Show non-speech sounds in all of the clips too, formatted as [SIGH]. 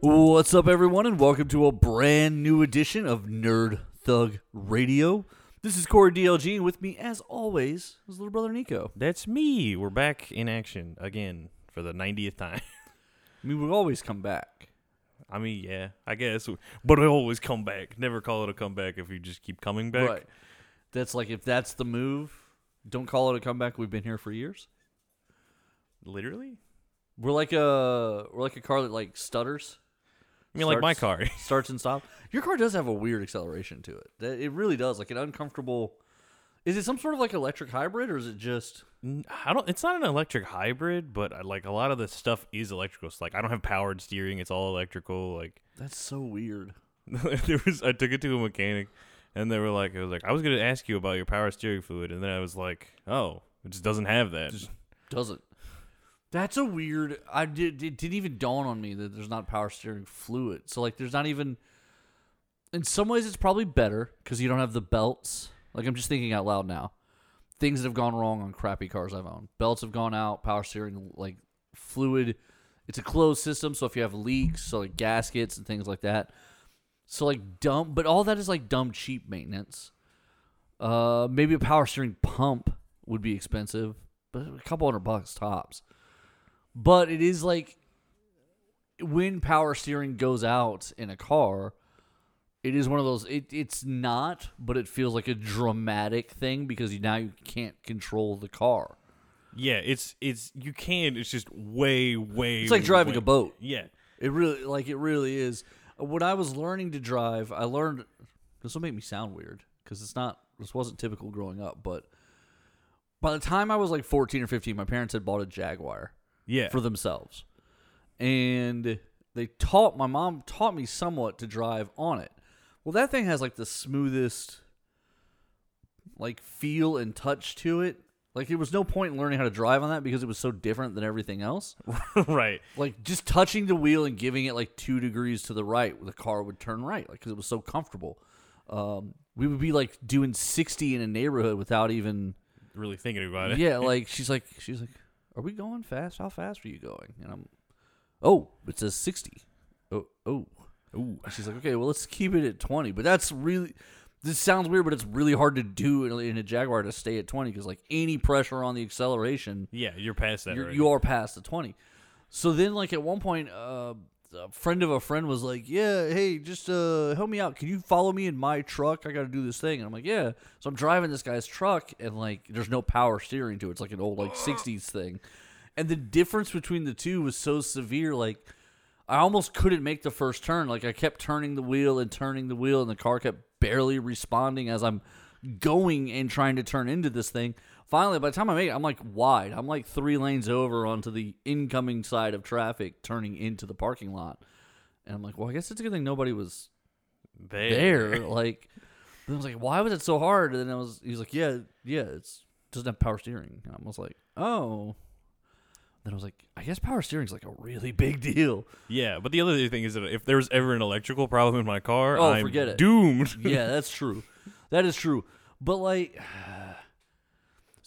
What's up, everyone, and welcome to a brand new edition of Nerd Thug Radio. This is Corey DLG, and with me, as always, is little brother Nico. That's me. We're back in action again for the 90th time. [LAUGHS] I mean, we always come back. I mean, yeah, I guess. But we always come back. Never call it a comeback if you just keep coming back. Right. That's like if that's the move, don't call it a comeback. We've been here for years. Literally? We're like a we're like a car that like stutters. I mean, like my car. [LAUGHS] starts and stops. Your car does have a weird acceleration to it. It really does, like an uncomfortable. Is it some sort of like electric hybrid, or is it just? I don't. It's not an electric hybrid, but I, like a lot of the stuff is electrical. So, like I don't have powered steering. It's all electrical. Like [LAUGHS] That's so weird. there was, I took it to a mechanic, and they were like, I was like, I was gonna ask you about your power steering fluid, and then I was like, oh, it just doesn't have that. Doesn't. That's a weird. I did. It didn't even dawn on me that there's not power steering fluid. So like, there's not even. In some ways, it's probably better because you don't have the belts. Like I'm just thinking out loud now. Things that have gone wrong on crappy cars I've owned. Belts have gone out. Power steering, like fluid. It's a closed system, so if you have leaks, so like gaskets and things like that. So like dumb, but all that is like dumb cheap maintenance. Uh, maybe a power steering pump would be expensive, but a couple hundred bucks tops. But it is like when power steering goes out in a car, it is one of those. It, it's not, but it feels like a dramatic thing because you, now you can't control the car. Yeah, it's it's you can. It's just way way. It's like driving way- a boat. Yeah, It really, like, it really is. When I was learning to drive, I learned. This will make me sound weird because it's not. This wasn't typical growing up, but by the time I was like fourteen or fifteen, my parents had bought a Jaguar yeah. for themselves, and they taught my mom taught me somewhat to drive on it. Well, that thing has like the smoothest, like feel and touch to it. Like there was no point in learning how to drive on that because it was so different than everything else [LAUGHS] right. like just touching the wheel and giving it like two degrees to the right, the car would turn right, like because it was so comfortable. Um, we would be like doing sixty in a neighborhood without even. Really thinking about it. Yeah, [LAUGHS] like she's like she's like, "Are we going fast? How fast are you going?" And I'm, "Oh, it says sixty. Oh, oh." oh. She's like, "Okay, well, let's keep it at twenty. But that's really. This sounds weird, but it's really hard to do in a, Jaguar to stay at twenty because like any pressure on the acceleration Yeah, you're past that. you're, you are past the 20 so then like at one point uh, a friend of a friend was like yeah hey just uh, help me out. Can you follow me in my truck? I gotta do this thing. And i'm like yeah. So i'm driving this guy's truck and like there's no power steering to it. It's like an old like [GASPS] 60s thing. And the difference between the two was so severe like i almost couldn't make the first turn. Like i kept turning the wheel and turning the wheel and the car kept barely responding as i'm going and trying to turn into this thing finally by the time i make it i'm like wide i'm like three lanes over onto the incoming side of traffic turning into the parking lot and i'm like well i guess it's a good thing nobody was there. there like i was like why was it so hard and then i was he was like yeah yeah it's doesn't have power steering and i was like oh then i was like i guess power steering's like a really big deal Yeah, but the other thing is that if there's ever an electrical problem in my car, Oh, I'm forget it. doomed. yeah, that's true. That is true. But like,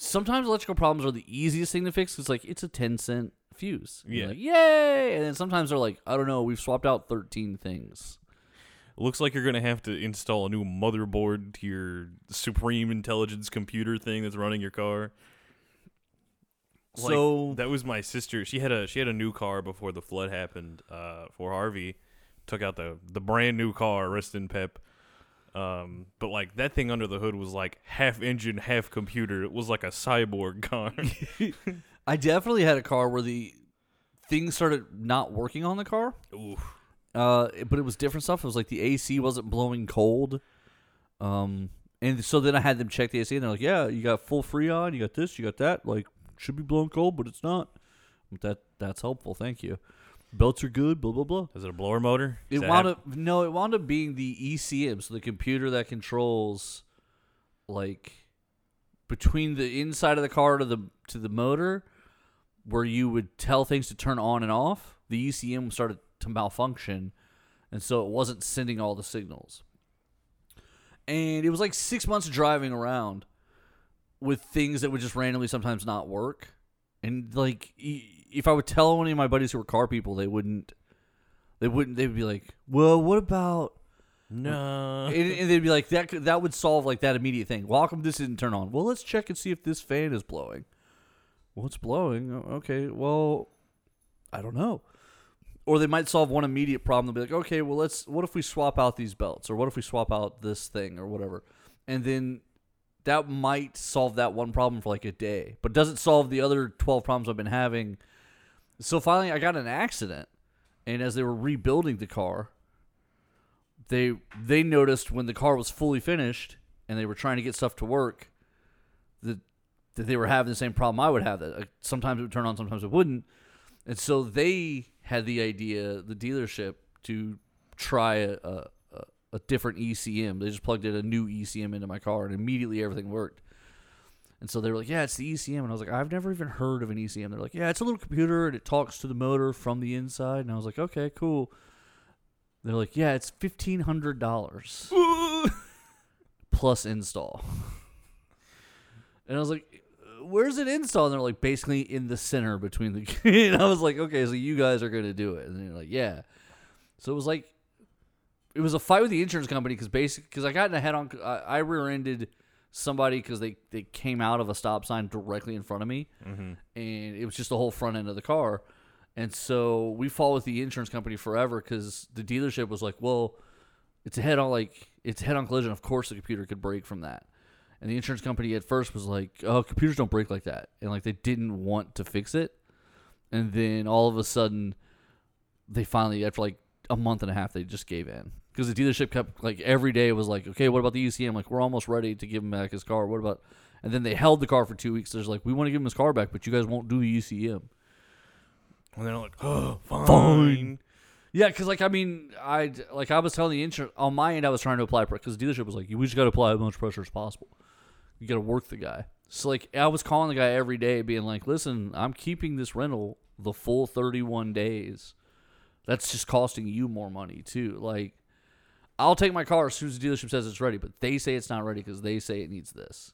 sometimes electrical problems are the easiest thing to fix. It's like it's a ten cent fuse. And Yeah. like, yay! And then sometimes they're like, I don't know, we've swapped out thirteen things. Looks like you're gonna have to install a new motherboard to your Supreme Intelligence computer thing that's running your car. Like, so that was my sister. She had a she had a new car before the flood happened. Uh, for Harvey, took out the the brand new car, rest in pep. Um, but like that thing under the hood was like half engine, half computer. It was like a cyborg car. [LAUGHS] [LAUGHS] I definitely had a car where the things started not working on the car. Ooh. Uh, but it was different stuff. It was like the AC wasn't blowing cold. Um, and so then I had them check the AC, and they're like, "Yeah, you got full freon, you got this, you got that. Like, should be blowing cold, but it's not." But that that's helpful. Thank you. Belts are good. Blah blah blah. Is it a blower motor? It wound have- up no, it wound up being the ECM, so the computer that controls, like, between the inside of the car to the to the motor, where you would tell things to turn on and off. The ECM started to malfunction, and so it wasn't sending all the signals. And it was like six months of driving around with things that would just randomly sometimes not work. And like, e- if I would tell any of my buddies who were car people, they wouldn't They wouldn't. They'd be like, "Well, what about?" No. [LAUGHS] and, and they'd be like, "That could, that would solve like that immediate thing." Well, how come this didn't turn on? Well, let's check and see if this fan is blowing. Well, it's blowing. O- Okay. Well, I don't know. Or they might solve one immediate problem. They'll be like, "Okay, well, let's. What if we swap out these belts? Or what if we swap out this thing? Or whatever?" And then that might solve that one problem for like a day, but doesn't solve the other 12 problems I've been having. So finally, I got an accident, and as they were rebuilding the car, they they noticed when the car was fully finished and they were trying to get stuff to work that that they were having the same problem I would have. That uh, sometimes it would turn on, sometimes it wouldn't, and so they had the idea, the dealership, to try a, a, a- a different ECM. They just plugged in a new ECM into my car, and immediately everything worked. And so they were like, "Yeah, it's the ECM," and I was like, "I've never even heard of an ECM." They're like, "Yeah, it's a little computer and it talks to the motor from the inside." And I was like, "Okay, cool." They're like, "Yeah, it's fifteen hundred dollars [LAUGHS] plus install." And I was like, "Where's it installed?" And they're like, "Basically in the center between the." [LAUGHS] and I was like, "Okay, so you guys are gonna do it?" And they're like, "Yeah." So it was like, it was a fight with the insurance company because basically, because I got in a head on, I, I rear-ended somebody because they they came out of a stop sign directly in front of me, mm-hmm. and it was just the whole front end of the car. And so we fought with the insurance company forever because the dealership was like, "Well, it's a head-on like it's head-on collision. Of course, the computer could break from that." And the insurance company at first was like, "Oh, computers don't break like that," and like they didn't want to fix it. And then all of a sudden, they finally, after like a month and a half, they just gave in because the dealership kept like every day was like, "Okay, what about the ECM? Like, we're almost ready to give him back his car. What about?" And then they held the car for two weeks. They're just like, "We want to give him his car back, but you guys won't do the ECM." And they're like, oh, fine. Fine. Yeah, because like I mean, I like I was telling the insurance on my end, I was trying to apply because the dealership was like, "We just got to apply as much pressure as possible. You got to work the guy." So like I was calling the guy every day, being like, "Listen, I'm keeping this rental the full 31 days. That's just costing you more money too. Like, I'll take my car as soon as the dealership says it's ready, but they say it's not ready because they say it needs this."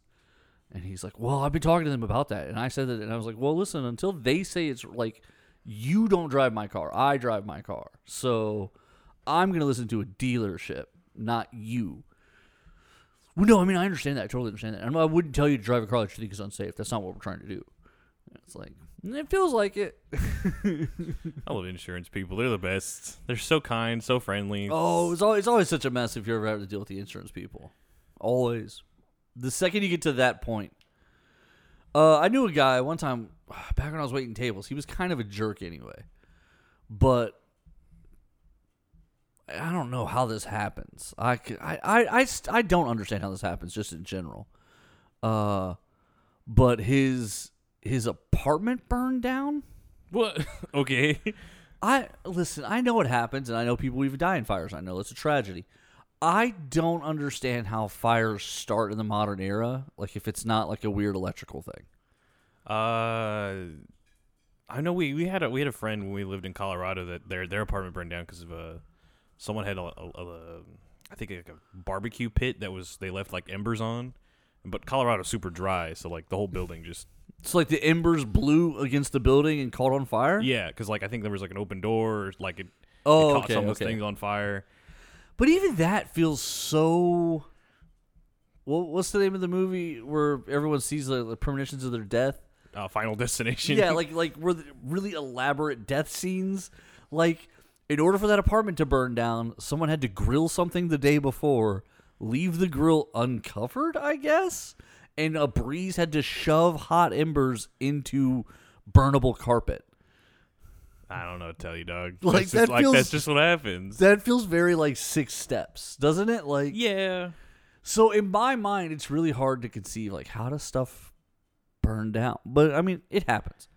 And he's like, "Well, I've been talking to them about that," and I said that, and I was like, "Well, listen, until they say it's like." you don't drive my car. I drive my car. So I'm going to listen to a dealership, not you. Well, no, I mean, I understand that. I totally understand that. I wouldn't tell you to drive a car that you think is unsafe. That's not what we're trying to do. It's like, it feels like it. I love insurance people. They're the best. They're so kind, so friendly. Oh, it's always, it's always such a mess if you ever have to deal with the insurance people. Always. The second you get to that point. Uh, I knew a guy one time [SIGHS] back when I was waiting tables. He was kind of a jerk anyway. But I don't know how this happens. I, I, I, I, I don't understand how this happens just in general. Uh, but his his apartment burned down. What? [LAUGHS] okay. I listen. I know what happens, and I know people even die in fires. I know it's a tragedy. I don't understand how fires start in the modern era. Like if it's not like a weird electrical thing. Uh, I know we, we had a we had a friend when we lived in Colorado that their their apartment burned down because of a someone had a, a, a I think like a barbecue pit that was they left like embers on, but Colorado's super dry, so like the whole building just It's like the embers blew against the building and caught on fire. yeah, because like I think there was like an open door, or, like it, Oh, it caught okay, some of those okay. things on fire. But even that feels so. Well, what's the name of the movie where everyone sees the, the premonitions of their death? Uh, Final Destination. yeah, [LAUGHS] like like were the really elaborate death scenes. Like, in order for that apartment to burn down, someone had to grill something the day before, leave the grill uncovered, I guess, and a breeze had to shove hot embers into burnable carpet. I don't know what to tell you, dog. Like, that's just, that like feels- that's just what happens. That feels very like six steps, doesn't it? Like, yeah. So in my mind, it's really hard to conceive like how does stuff burn down? But I mean, it happens.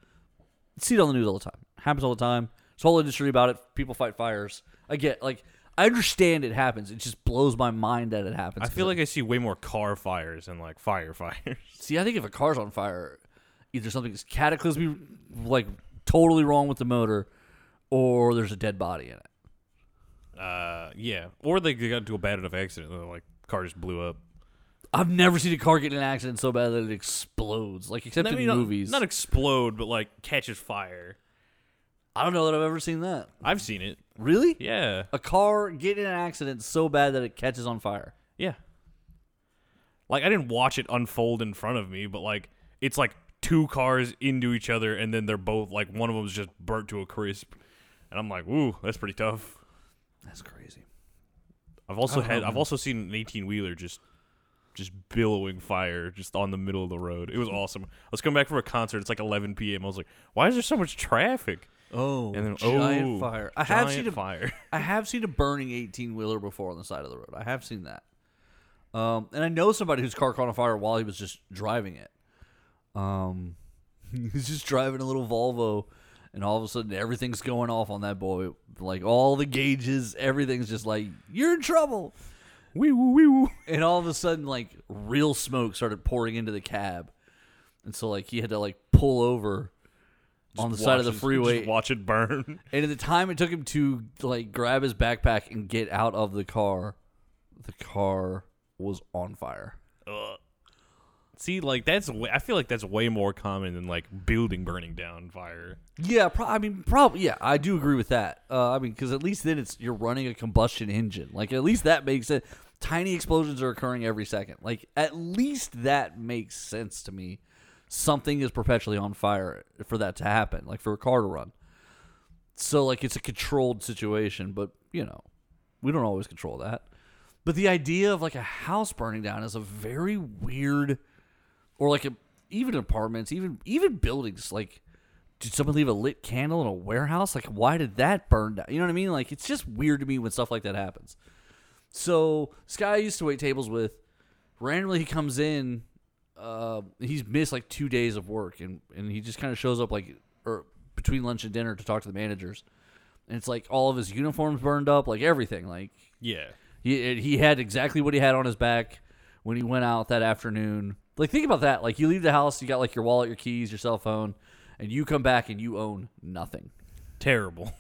You see it on the news all the time. happens all the time. It's a whole industry about it. People fight fires. I get like I understand it happens. It just blows my mind that it happens. I feel like I see way more car fires than like fire fires. see. I think if a car's on fire, either something's cataclysmic, like totally wrong with the motor, or there's a dead body in it. Uh, yeah. Or they got into a bad enough accident that like car just blew up. I've never seen a car get in an accident so bad that it explodes. Like except I in mean, not- movies. Not explode, but like catches fire. I don't know that I've ever seen that. I've seen it. Really? Yeah. A car get in an accident so bad that it catches on fire. Yeah. Like I didn't watch it unfold in front of me, but like it's like two cars into each other and then they're both like one of them's just burnt to a crisp. And I'm like, "Ooh, that's pretty tough." That's crazy. I've also had know, I've also seen an 18-wheeler just just billowing fire just on the middle of the road. It was hmm. awesome. I was coming back from a concert. It's like 11 p.m. I was like, "Why is there so much traffic?" Oh, And then giant oh, fire. I have seen a fire. [LAUGHS] I have seen a burning 18 wheeler before on the side of the road. I have seen that. Um, and I know somebody whose car caught on fire while he was just driving it. Um, [LAUGHS] he was just driving a little Volvo, and all of a sudden everything's going off on that boy. Like all the gauges, everything's just like you're in trouble. wee woo wee woo. And all of a sudden, like real smoke started pouring into the cab, and so like he had to like pull over on the side of the [LAUGHS] freeway Just watch it burn. [LAUGHS] and at the time it took him to like grab his backpack and get out of the car, the car was on fire. Ugh. See, like that's way, I feel like that's way more common than like building burning down fire. Yeah, pro- I mean, probably. Yeah, I do agree with that. Uh, I mean, because at least then it's you're running a combustion engine. Like at least that makes it. Tiny explosions are occurring every second. Like at least that makes sense to me. Something is perpetually on fire for that to happen. Like for a car to run. So like it's a controlled situation, but you know, we don't always control that. But the idea of like a house burning down is a very weird, or like a, even apartments, even even buildings. Like, did someone leave a lit candle in a warehouse? Like, why did that burn down? You know what I mean? Like, it's just weird to me when stuff like that happens. So, Sky used to wait tables with, randomly he comes in. Uh, he's missed like two days of work, and and he just kind of shows up like or between lunch and dinner to talk to the managers. And it's like all of his uniforms burned up, like everything. Like Yeah, he he had exactly what he had on his back when he went out that afternoon. Like think about that. Like you leave the house, you got like your wallet, your keys, your cell phone, and you come back and you own nothing. terrible.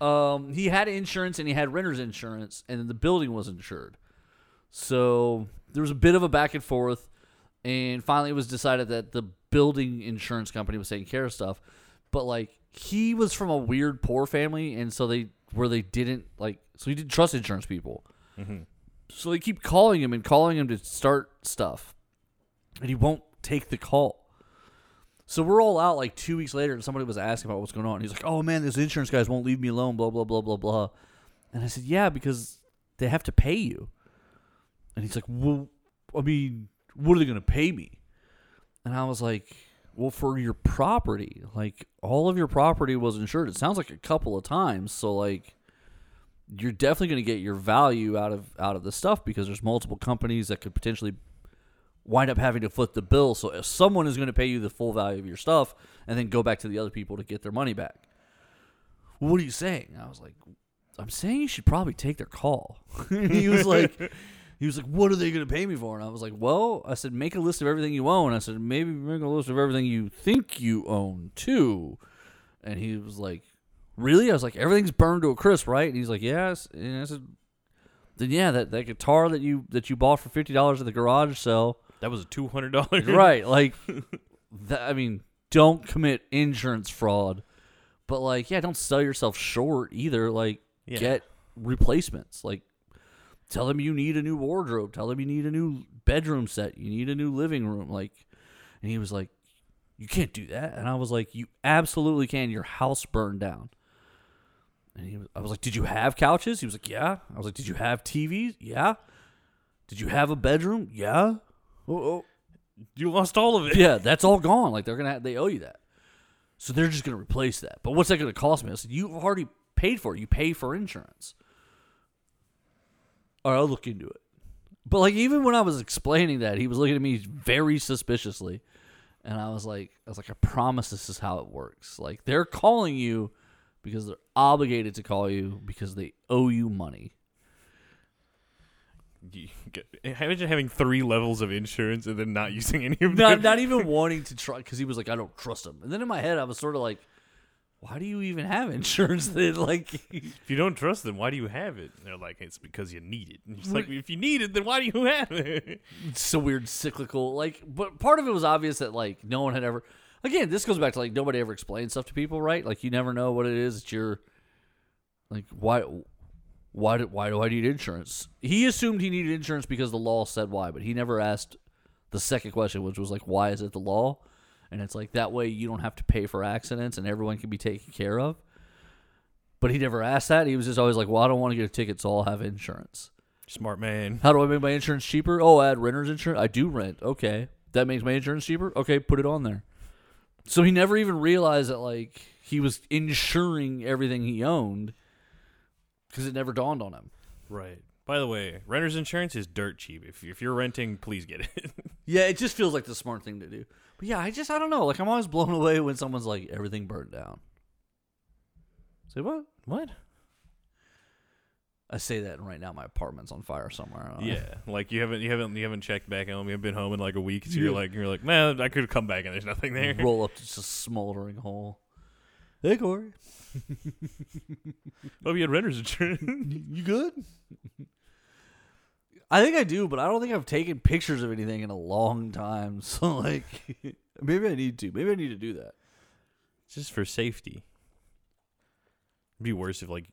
Um, he had insurance and he had renter's insurance, and the building was insured. So there was a bit of a back and forth, and finally it was decided that the building insurance company was taking care of stuff. But like he was from a weird poor family, and so they where they didn't like so he didn't trust insurance people. Mm-hmm. So they keep calling him and calling him to start stuff, and he won't take the call. So we're all out like two weeks later, and somebody was asking about what's going on. He's like, "Oh man, these insurance guys won't leave me alone." Blah blah blah blah blah. And I said, "Yeah, because they have to pay you." And he's like, "Well, I mean, what are they going to pay me?" And I was like, "Well, for your property, like all of your property was insured. It sounds like a couple of times. So like, you're definitely going to get your value out of out of the stuff because there's multiple companies that could potentially wind up having to foot the bill. So if someone is going to pay you the full value of your stuff and then go back to the other people to get their money back. What are you saying? I was like, I'm saying you should probably take their call. [LAUGHS] He was like, he was like, what are they going to pay me for? And I was like, well, I said, make a list of everything you own. I said, maybe make a list of everything you think you own too. And he was like, really? I was like, everything's burned to a crisp, right? And he's like, yes. And I said, then yeah, that, that guitar that you that you bought for fifty dollars at the garage sale, That was a two hundred dollars. [LAUGHS] right? Like, that, I mean, don't commit insurance fraud, but like, yeah, don't sell yourself short either. Like, Yeah. get replacements. Like, tell them you need a new wardrobe. Tell them you need a new bedroom set. You need a new living room. Like, and he was like, you can't do that. And I was like, you absolutely can. Your house burned down. And he was, I was like, did you have couches? He was like, yeah. I was like, did you have TVs? Yeah. Did you have a bedroom? Yeah. Oh, oh. You lost all of it. Yeah, [LAUGHS] that's all gone. Like they're gonna have, they owe you that, so they're just gonna replace that. But what's that gonna cost me? I said you've already paid for it. You pay for insurance. I'll look into it. But like even when I was explaining that, he was looking at me very suspiciously, and I was like, I was like, I promise this is how it works. Like they're calling you because they're obligated to call you because they owe you money. You get- Imagine having three levels of insurance and then not [LAUGHS] using any of them. not not even wanting to try because he was like, I don't trust him. And then in my head, I was sort of like, why do you even have insurance? Then [LAUGHS] like, If you don't trust them, why do you have it? And they're like, it's because you need it. And it's like, if you need it, then why do you have it? [LAUGHS] it's so weird, cyclical. Like, but part of it was obvious that like no one had ever. again, this goes back to like nobody ever explains stuff to people, right? Like you never know what it is. It's your like why why do, why do I need insurance? He assumed he needed insurance because the law said why, but he never asked the second question, which was like why is it the law? And it's like that way you don't have to pay for accidents and everyone can be taken care of. But he never asked that. He was just always like, "Well, I don't want to get a ticket, so I'll have insurance." Smart man. How do I make my insurance cheaper? Oh, add renter's insurance. I do rent. Okay, that makes my insurance cheaper. Okay, put it on there. So he never even realized that like he was insuring everything he owned because it never dawned on him. Right. By the way, renter's insurance is dirt cheap. If if you're renting, please get it. [LAUGHS] Yeah, it just feels like the smart thing to do. But yeah, I just I don't know. Like I'm always blown [LAUGHS] away when someone's like everything burned down. Say what? what? I say that and right now my apartment's on fire somewhere. Yeah, like you haven't you haven't you haven't checked back home. You haven't been home in like a week, so you're Yeah. like you're like, man, I could come back and there's nothing there. Roll up to just a smoldering hole. Hey Corey, [LAUGHS] Oh, you had renter's insurance. [LAUGHS] you good? I think I do, but I don't think I've taken pictures of anything in a long time. [LAUGHS] So like, maybe I need to. Maybe I need to do that. just for safety. It'd be worse if like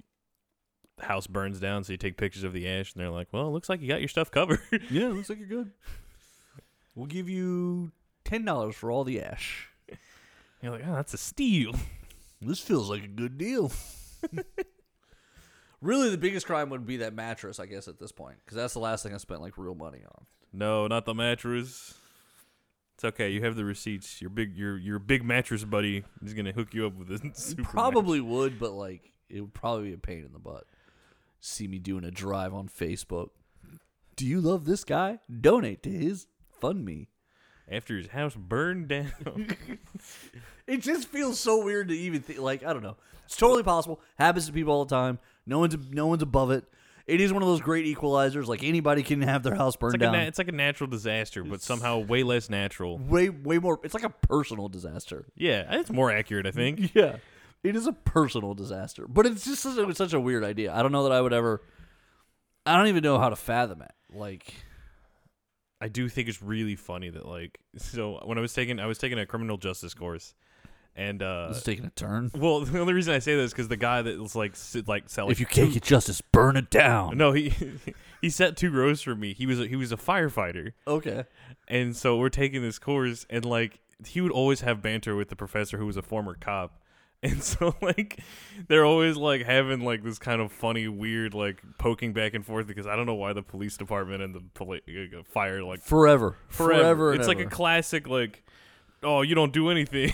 the house burns down, so you take pictures of the ash, and they're like, "Well, it looks like you got your stuff covered." [LAUGHS] Yeah, looks like you're good. We'll give you ten dollars for all the ash. you're like, "Oh, that's a steal." This feels like a good deal. [LAUGHS] really, the biggest crime would be that mattress, I guess, at this point, because that's the last thing I spent like real money on. No, not the mattress. It's okay. You have the receipts. Your big, your your big mattress buddy is gonna hook you up with a [LAUGHS] super Probably would, but like it would probably be a pain in the butt. See me doing a drive on Facebook. Do you love this guy? Donate to his fund me. After his house burned down. [LAUGHS] It just feels so weird to even think. Like I don't know. It's totally possible. Happens to people all the time. No one's no one's above it. It is one of those great equalizers. Like anybody can have their house burned It's like, a down. na- it's like a natural disaster, but somehow way less natural. way way more. It's like a personal disaster. Yeah, it's more accurate, I think. [LAUGHS] Yeah, it is a personal disaster. But it's just such a, such a weird idea. I don't know that I would ever. I don't even know how to fathom it. Like, I do think it's really funny that like [LAUGHS] so when I was taking I was taking a criminal justice course, and uh, is taking a turn. well [LAUGHS] the only reason I say this because the guy that was like like selling If you can't get justice, burn it down. no he [LAUGHS] he set two rows for me. He was a, he was a firefighter, Okay. and so we're taking this course, and like he would always have banter with the professor who was a former cop. [LAUGHS] And so like they're always like having like this kind of funny weird like poking back and forth because I don't know why the police department and the poli- uh, fire like Forever. forever. Forever. and it's like a ever. classic like oh you don't do anything.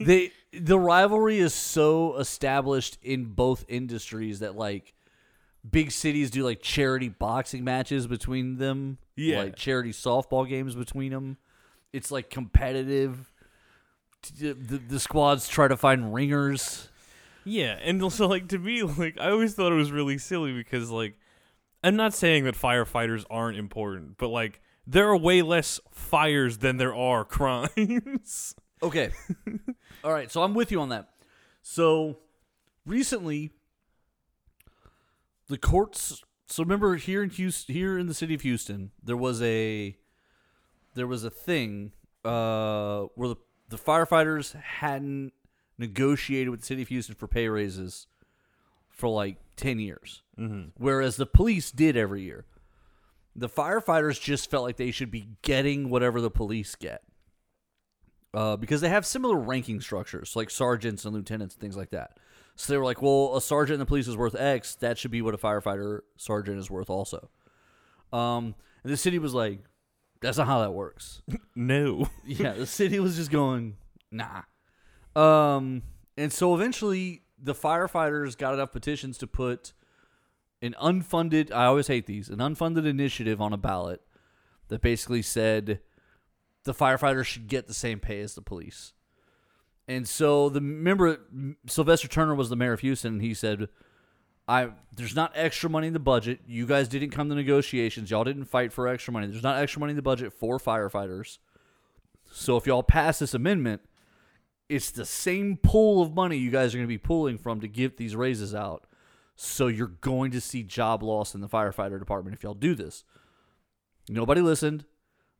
They the rivalry is so established in both industries that like big cities do like charity boxing matches between them. Yeah. Like charity softball games between them. It's like competitive. T- The, the squads try to find ringers. yeah, and also like to me like I always thought it was really silly because like I'm not saying that firefighters aren't important, but like there are way less fires than there are [LAUGHS] crimes. Okay. [LAUGHS] All right, so I'm with you on that. So recently the courts so remember here in Houston here in the city of Houston, there was a there was a thing uh where the the firefighters hadn't negotiated with the city of Houston for pay raises for like 10 years. mm-hmm. Whereas the police did every year. The firefighters just felt like they should be getting whatever the police get. Uh, because they have similar ranking structures, like sergeants and lieutenants and things like that. So they were like, well, a sergeant in the police is worth X. That should be what a firefighter sergeant is worth also. Um, and the city was like, that's not how that works. [LAUGHS] No. [LAUGHS] yeah, the city was just going, nah. Um, and so eventually the firefighters got enough petitions to put an unfunded, I always hate these, an unfunded initiative on a ballot that basically said the firefighters should get the same pay as the police. And so the member Sylvester Turner was the mayor of Houston and he said I there's not extra money in the budget. You guys didn't come to negotiations. Y'all didn't fight for extra money. There's not extra money in the budget for firefighters. So if y'all pass this amendment, it's the same pool of money you guys are going to be pulling from to give these raises out. So you're going to see job loss in the firefighter department if y'all do this. Nobody listened.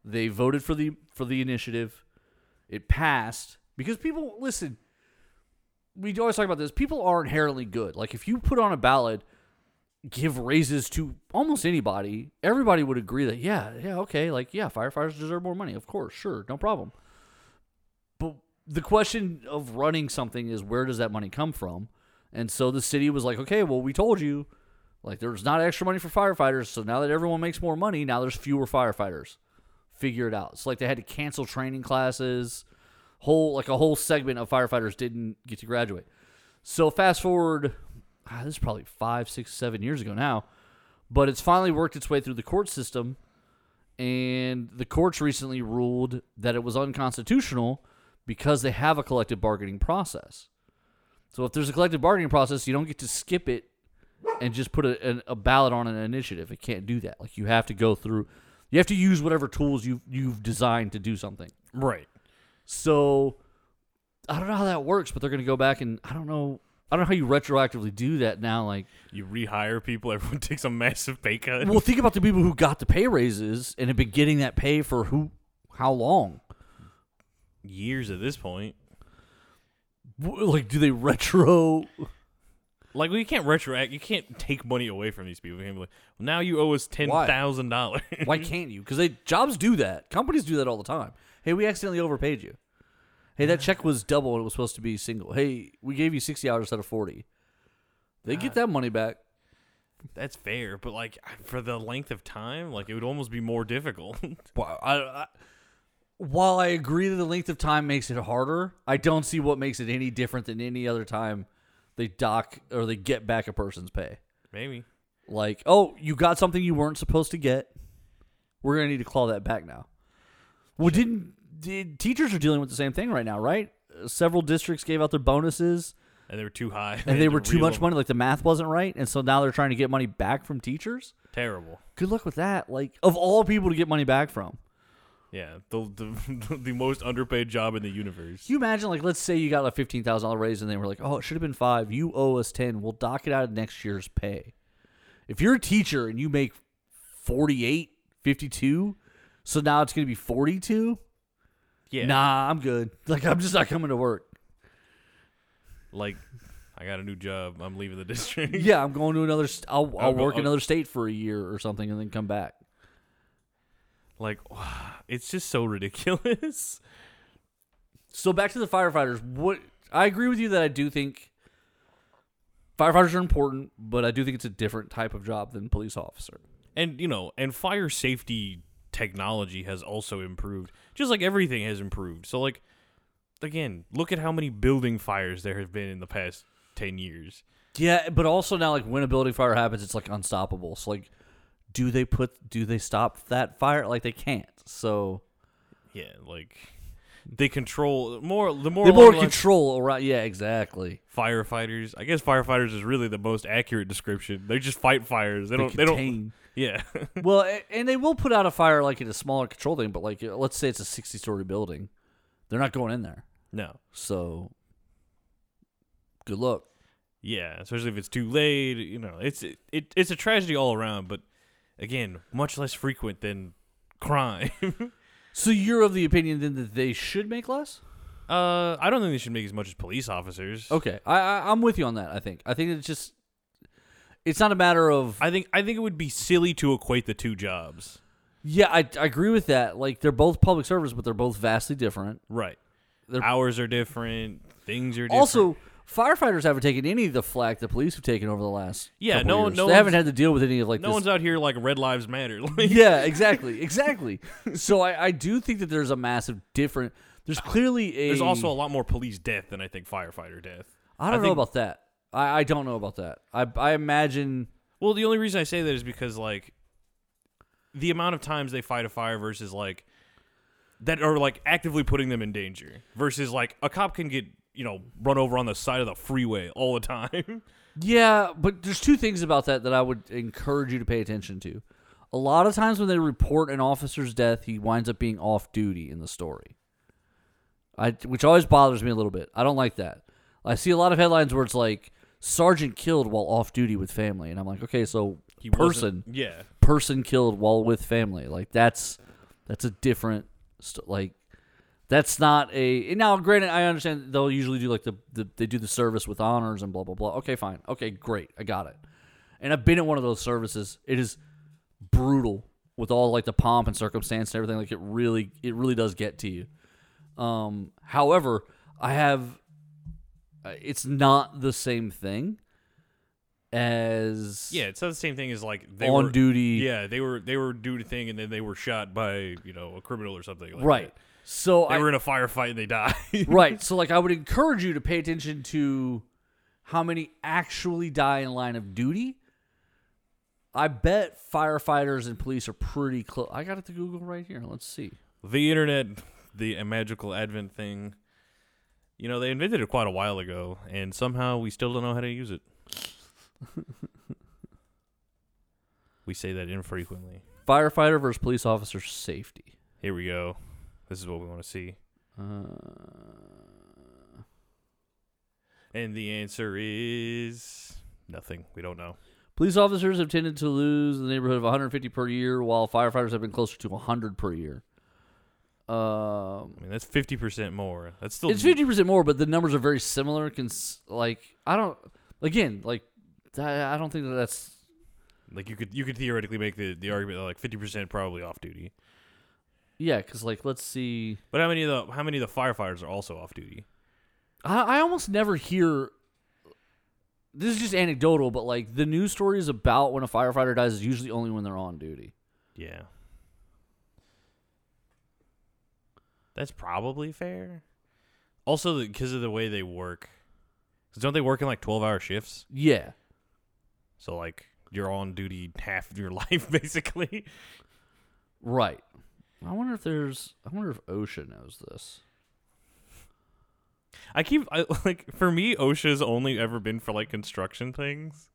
They voted for the for the initiative. It passed, because people listen. We always talk about this. People are inherently good. Like if you put on a ballot, give raises to almost anybody, everybody would agree that yeah, yeah, okay, like yeah, firefighters deserve more money. Of course, sure, no problem. But the question of running something is where does that money come from? And so the city was like, okay, well, we told you, like there's not extra money for firefighters. So now that everyone makes more money, now there's fewer firefighters. Figure it out. It's like they had to cancel training classes. Whole like a whole segment of firefighters didn't get to graduate. So fast forward, ah, this is probably five, six, seven years ago now, but it's finally worked its way through the court system, and the courts recently ruled that it was unconstitutional because they have a collective bargaining process. So if there's a collective bargaining process, you don't get to skip it and just put a, a ballot on an initiative. It can't do that. Like you have to go through, you have to use whatever tools you you've designed to do something. Right. So I don't know how that works, but they're going to go back and I don't know. I don't know how you retroactively do that now. Like, You rehire people, [LAUGHS] everyone takes a massive pay cut. well, think about the people who got the pay raises and have been getting that pay for who, how long? Years at this point. Like, do they retro? Like you can't retroact. You can't take money away from these people. You can't be like, well, now you owe us ten thousand dollars. Why [LAUGHS] can't you? Because they jobs do that. Companies do that all the time. Hey, we accidentally overpaid you. Hey, that check was double and it was supposed to be single. Hey, we gave you sixty hours instead of forty. They get that money back. That's fair, but like for the length of time, like it would almost be more difficult. [LAUGHS] Well, I, I, while I agree that the length of time makes it harder, I don't see what makes it any different than any other time they dock or they get back a person's pay. Maybe. Like, oh, you got something you weren't supposed to get. We're gonna need to claw that back now. Well, didn't did, teachers are dealing with the same thing right now, right? Uh, Several districts gave out their bonuses, And they were too high. and they had [LAUGHS] were to too much them. money. Like the math wasn't right, and so now they're trying to get money back from teachers. Terrible. Good luck with that. Like, of all people to get money back from. Yeah, the, the [LAUGHS] the most underpaid job in the universe. Can you imagine, like, let's say you got a fifteen thousand dollar raise, and they were like, "Oh, it should have been five. You owe us ten. We'll dock it out of next year's pay." If you're a teacher and you make 48, 52, so now it's going to be forty two. yeah, Nah, I'm good. [LAUGHS] Like, I'm just not coming to work. like I got a new job. I'm leaving the [LAUGHS] district. Yeah, I'm going to another. St- I'll, I'll I'll go- work I'll- another state for a year or something, and then come back. Like [SIGHS] it's just so ridiculous. [LAUGHS] So back to the firefighters. What I agree with you that I do think firefighters are important, but I do think it's a different type of job than police officer. And you know, and fire safety technology has also improved. Just like everything has improved. So like again, look at how many building fires there have been in the past 10 years. Yeah, but also now like when a building fire happens, it's like unstoppable. So like, do they put do they stop that fire? Like they can't. So Yeah, like they control more the more they more control around. Yeah, exactly. firefighters. I guess firefighters is really the most accurate description. They just fight fires. They, don't they don't. Yeah. [LAUGHS] well, and they will put out a fire like in a smaller control thing, but like uh, let's say it's a sixty story building, they're not going in there. no. So good luck. Yeah, especially if it's too late, you know. It's it, it it's a tragedy all around, but again, much less frequent than crime. [LAUGHS] So you're of the opinion then that they should make less? uh, I don't think they should make as much as police officers. Okay, I, I I'm with you on that. I think I think it's just it's not a matter of I think I think it would be silly to equate the two jobs. yeah. I, I agree with that. Like they're both public service, but they're both vastly different. Right. They're- Hours are different. Things are different. Also, firefighters haven't taken any of the flack the police have taken over the last Yeah, couple no- years. no they haven't had to deal with any of like no this one's out here like Red Lives Matter. [LAUGHS] Like, yeah, exactly, exactly. so I, I do think that there's a massive different. There's clearly a. There's also a lot more police death than I think firefighter death. I don't know think- about that. I, I don't know about that. I I imagine. Well, the only reason I say that is because like the amount of times they fight a fire versus like that are like actively putting them in danger versus like a cop can get you know run over on the side of the freeway all the time. [LAUGHS] Yeah, but there's two things about that that I would encourage you to pay attention to. A lot of times when they report an officer's death, he winds up being off duty in the story. I which always bothers me a little bit. I don't like that. I see a lot of headlines where it's like sergeant killed while off duty with family, and I'm like, okay, so He person yeah. person killed while with family, like that's that's a different st- like That's not a now. Granted, I understand they'll usually do like the, the they do the service with honors and blah blah blah. Okay, fine. Okay, great. I got it. And I've been at one of those services. It is brutal with all like the pomp and circumstance and everything. Like it really, it really does get to you. Um, however, I have. uh, It's not the same thing as Yeah, it's not the same thing as like they on were, duty. Yeah, they were they were doing a thing and then they were shot by you know a criminal or something. Like right. that. So They I, were in a firefight and they died. [LAUGHS] right. So like I would encourage you to pay attention to how many actually die in line of duty. I bet firefighters and police are pretty close. I got it to Google right here. Let's see. the internet, the uh, magical advent thing. You know, they invented it quite a while ago, and somehow we still don't know how to use it. [LAUGHS] we say that infrequently. Firefighter versus police officer safety. Here we go. This is what we want to see. Uh, And the answer is nothing. We don't know. police officers have tended to lose in the neighborhood of 150 per year, while firefighters have been closer to 100 per year. Um, I mean, that's 50% more. That's still it's 50 percent more, but the numbers are very similar. Cons- like I don't, again, like I I don't think that that's like you could you could theoretically make the, the argument that like 50% probably off duty. Yeah. Because like let's see. But how many of the how many of the firefighters are also off duty? I, I almost never hear. This is just anecdotal, but like the news stories about when a firefighter dies is usually only when they're on duty. Yeah. That's probably fair. Also, because of the way they work, 'Cause don't they work in like twelve hour shifts? Yeah, So like you're on duty half of your [LAUGHS] life basically. right. I wonder if there's. I wonder if OSHA knows this. I keep I, [LAUGHS] like for me, OSHA's only ever been for like construction things.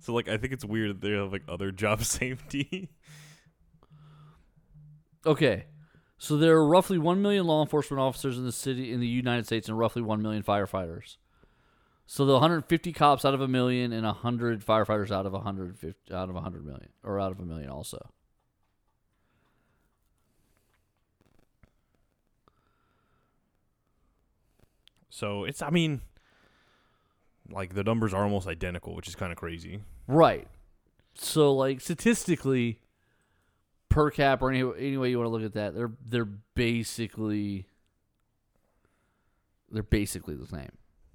So like I think it's weird that they have like other [LAUGHS] job safety. Okay, so there are roughly one million law enforcement officers in the city in the United States, and roughly one million firefighters. So the 150 cops out of a million, and 100 firefighters out of 150 out of 100 million, or out of a million also. So it's I mean, like the numbers are almost identical, which is kind of crazy. Right. So like statistically, per cap or any any way you want to look at that, they're they're basically they're basically the same.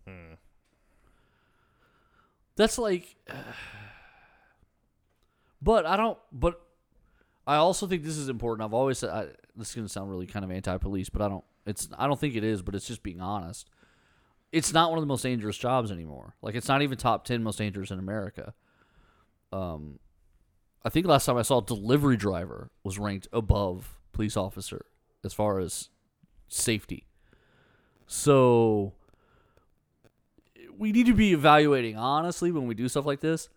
Hmm. That's like, [SIGHS] but I don't. But I also think this is important. I've always said I, this is gonna sound really kind of anti-police, but I don't. It's I don't think it is, but it's just being honest. It's not one of the most dangerous jobs anymore. Like it's not even top ten most dangerous in America. Um, I think last time I saw delivery driver was ranked above police officer as far as safety. So we need to be evaluating honestly when we do stuff like this.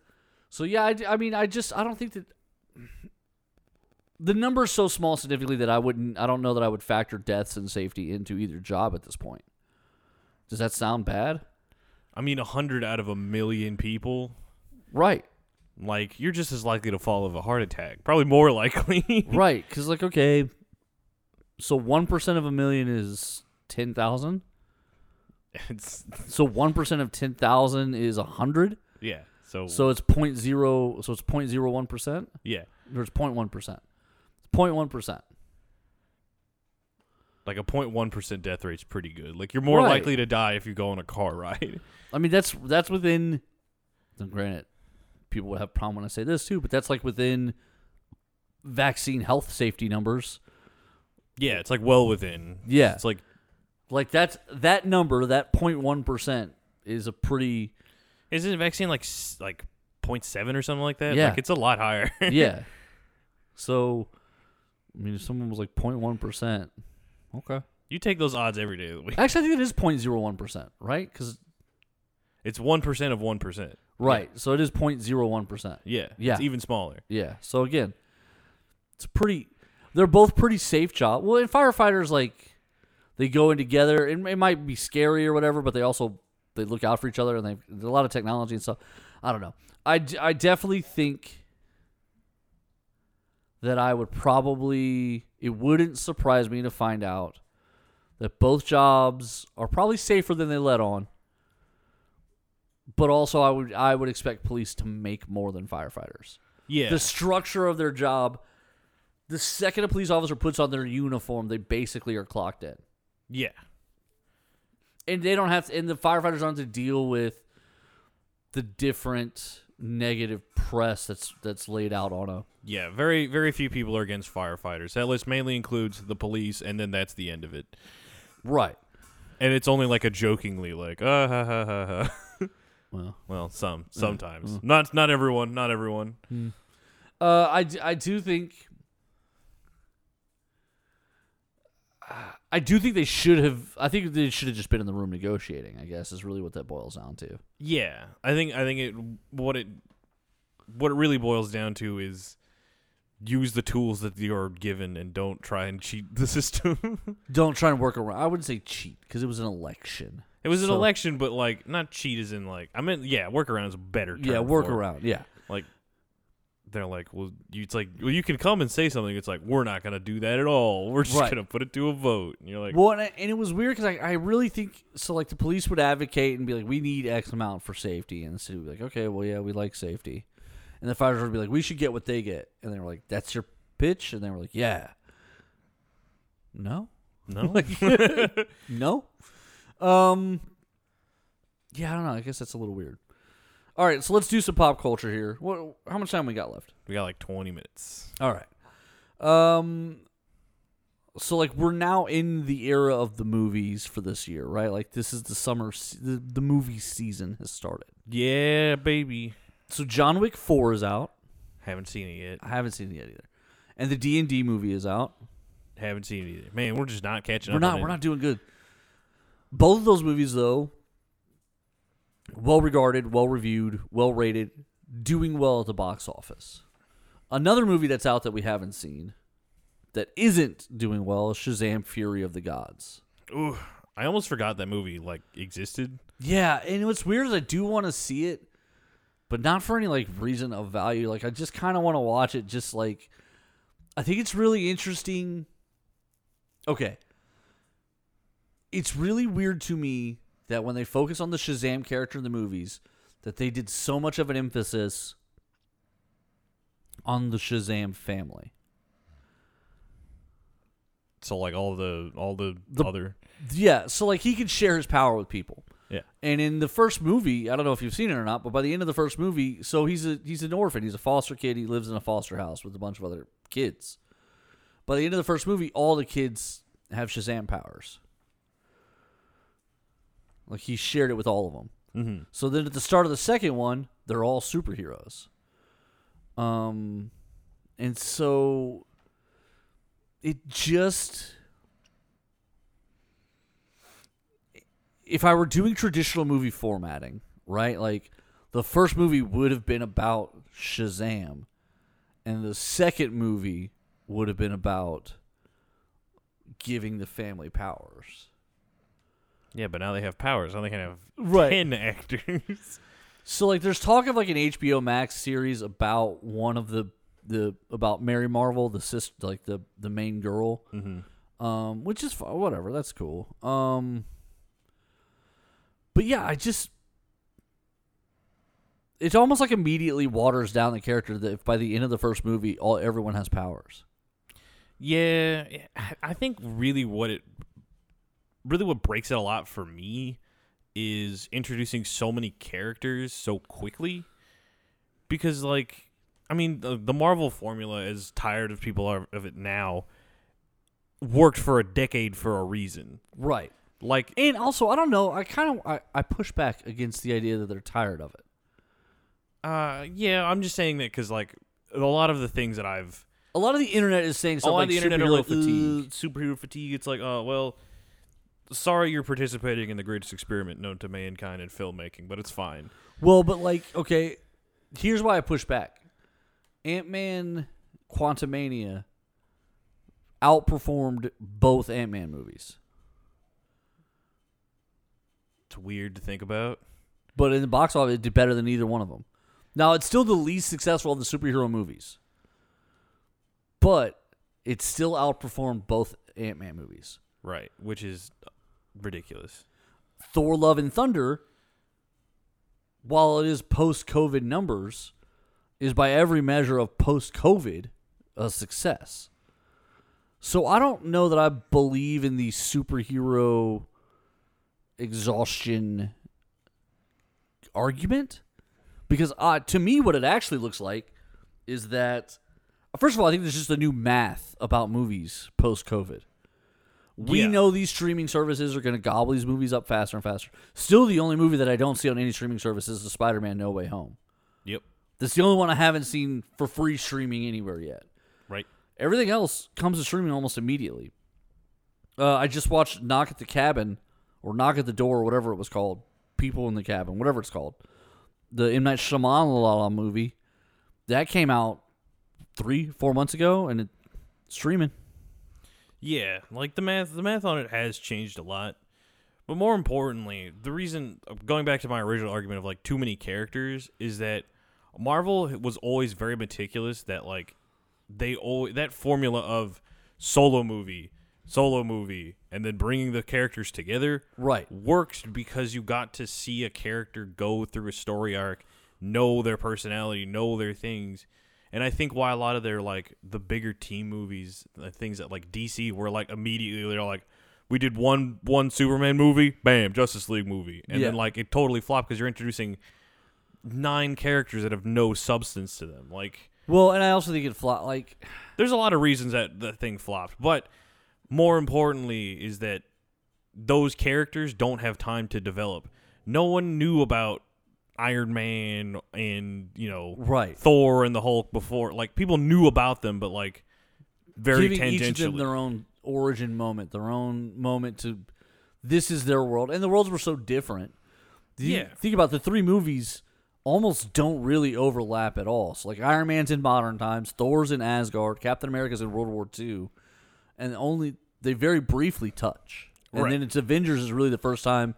So yeah, I, I mean, I just I don't think that the number is so small significantly that I wouldn't. I don't know that I would factor deaths and safety into either job at this point. Does that sound bad? I mean, a hundred out of a million people, Right, like you're just as likely to fall of a heart attack. Probably more [LAUGHS] likely. right. Because like, okay, so one percent of a million is ten thousand. it's So one percent of ten thousand is a hundred. yeah. So So it's point zero. So it's point zero one percent. yeah, Or it's point one percent. It's point one percent. Like a 0.1 percent death rate's pretty good. Like you're more Right. likely to die if you go on a car [LAUGHS] ride. I mean, that's that's within. Granted, people would have a problem when I say this too, but that's like within vaccine health safety numbers. yeah, it's like well within. Yeah, It's like like that's that number, that 0.1 percent, is a pretty isn't vaccine like like 0.7 or something like that? Yeah. Like it's a lot higher. [LAUGHS] yeah. so, I mean, if someone was like 0.1 percent, okay. you take those odds every day of the week. Actually, I think it is 0.01 percent, right? Because It's one percent of one percent. right, so it is 0.01 percent. Yeah, Yeah. It's even smaller. Yeah. So again, it's pretty. They're both pretty safe job. Well, and firefighters like they go in together. It, it might be scary or whatever, but they also they look out for each other and they there's a lot of technology and stuff. I don't know. I, d- I definitely think that I would probably it wouldn't surprise me to find out that both jobs are probably safer than they let on. But also, I would I would expect police to make more than firefighters. Yeah. The structure of their job, the second a police officer puts on their uniform, they basically are clocked in, yeah. and they don't have to. And the firefighters don't have to deal with the different negative press that's that's laid out on a Yeah, very very few people are against firefighters. That list mainly includes the police, and then that's the end of it. right. And it's only like a jokingly like, uh, ha, ha, ha, ha. [LAUGHS] Well, well, some sometimes, not not everyone, not everyone. Uh, I, I do think I do think they should have. I think they should have just been in the room negotiating. I guess is really what that boils down to. Yeah, I think I think it what it what it really boils down to is use the tools that you're given and don't try and cheat the [LAUGHS] system. Don't try and work around. I wouldn't say cheat because it was an election. it was an So- election, but like not cheat as in like I mean yeah, workaround is a better term. Yeah, for work around. Yeah, Like they're like, well, you, it's like, well, you can come and say something. It's like we're not gonna do that at all. [LAUGHS] We're just Right. gonna put it to a vote. And you're like, Well, and, I- and it was weird because I, I really think so. Like the police would advocate and be like, "We need X amount for safety," and the city would be like, "Okay, well, yeah, we like safety," and the fighters would be like, "We should get what they get," and they were like, "That's your pitch," and they were like, "Yeah." No, no, [LAUGHS] [LAUGHS] no. Um. Yeah, I don't know. I guess that's a little weird. All right, so let's do some pop culture here. What? How much time we got left? we got like 20 minutes. All right. Um so like we're now in the era of the movies for this year, right? Like this is the summer se- the, the movie season has started. Yeah, baby. So John Wick 4 is out. Haven't seen it yet. I haven't seen it yet either. And the D&D movie is out. Haven't seen it either. Man, we're just not catching We're up. not on we're it. not doing good. Both of those movies though well regarded, well reviewed, well rated, doing well at the box office. Another movie that's out that we haven't seen that isn't doing well is Shazam Fury of the Gods. Ooh, I almost forgot that movie like existed. Yeah, and what's weird is I do want to see it, but not for any like reason of value. Like I just kind of want to watch it. Just like I think it's really interesting. Okay, it's really weird to me that when they focus on the Shazam character in the movies, that they did so much of an emphasis on the Shazam family. So like all the all the, The- other Yeah, so like he can share his power with people. Yeah And in the first movie, I don't know if you've seen it or not, but by the end of the first movie, so he's a he's an orphan. He's a foster kid. He lives in a foster house with a bunch of other kids. By the end of the first movie, all the kids have Shazam powers. Like he shared it with all of them. mm-hmm. So then at the start of the second one, they're all superheroes. Um and so it just if I were doing traditional movie formatting, right? Like the first movie would have been about Shazam and the second movie would have been about giving the family powers. yeah. But now they have powers. Now they can have Right. ten [LAUGHS] actors. So like there's talk of like an HBO Max series about one of the the about Mary Marvel, the sister like the the main girl. mm-hmm. Um which is fine, whatever, that's cool. Um But yeah, I just it's almost like immediately waters down the character that if by the end of the first movie all everyone has powers. Yeah, I- think really what it really what breaks it a lot for me is introducing so many characters so quickly because like I mean the, the Marvel formula as tired of people are of it now worked for a decade for a reason. Right. Like And also, I don't know, I kind of I, I push back against the idea that they're tired of it. uh yeah, I'm just saying that cuz like a lot of the things that I've A lot of the internet is saying a something lot like of the internet are superhero like fatigue. "Ugh, superhero fatigue. It's like, oh well, sorry you're participating in the greatest experiment known to mankind in filmmaking, but it's fine. Well, but like, okay, here's why I push back. Ant Man Quantumania outperformed both Ant Man movies. It's weird to think about. But in the box office, it did better than either one of them. Now, it's still the least successful of the superhero movies. But it still outperformed both Ant Man movies. Right, which is ridiculous. Thor: Love and Thunder, while it is post-COVID numbers, is by every measure of post-COVID a success. So I don't know that I believe in the superhero exhaustion argument because uh, to me what it actually looks like is that first of all I think there's just a new math about movies post COVID. We Yeah. know these streaming services are going to gobble these movies up faster and faster. Still, the only movie that I don't see on any streaming service is the Spider-Man No Way Home. Yep. That's the only one I haven't seen for free streaming anywhere yet. Right. Everything else comes to streaming almost immediately. Uh, I just watched Knock at the Cabin or Knock at the Door or whatever it was called. People in the Cabin, whatever it's called. The M Night Shyamalan movie that came out three, four months ago, and it's streaming. Yeah, like the math, the math on it has changed a lot. But more importantly, the reason going back to my original argument of like too many characters is that Marvel was always very meticulous that like they always that formula of solo movie, solo movie, and then bringing the characters together Right. works because you got to see a character go through a story arc, know their personality, know their things. And I think why a lot of their like the bigger team movies, the things that like DC were like immediately they're like we did one one Superman movie, bam, Justice League movie. And then like it totally flopped because you're introducing nine characters that have no substance to them. Like Well, and I also think it fly like there's a lot of reasons that the thing flopped, but more importantly is that those characters don't have time to develop. No one knew about Iron Man and you know right. Thor and the Hulk before. Like people knew about them, but like very Giving each of them tangentially. their own origin moment, their own moment to this is their world, and the worlds were so different. You Yeah. think about the three movies almost don't really overlap at all. So like Iron Man's in modern times, Thor's in Asgard, Captain America's in World War II, and only they very briefly touch. And Right. then it's Avengers is really the first time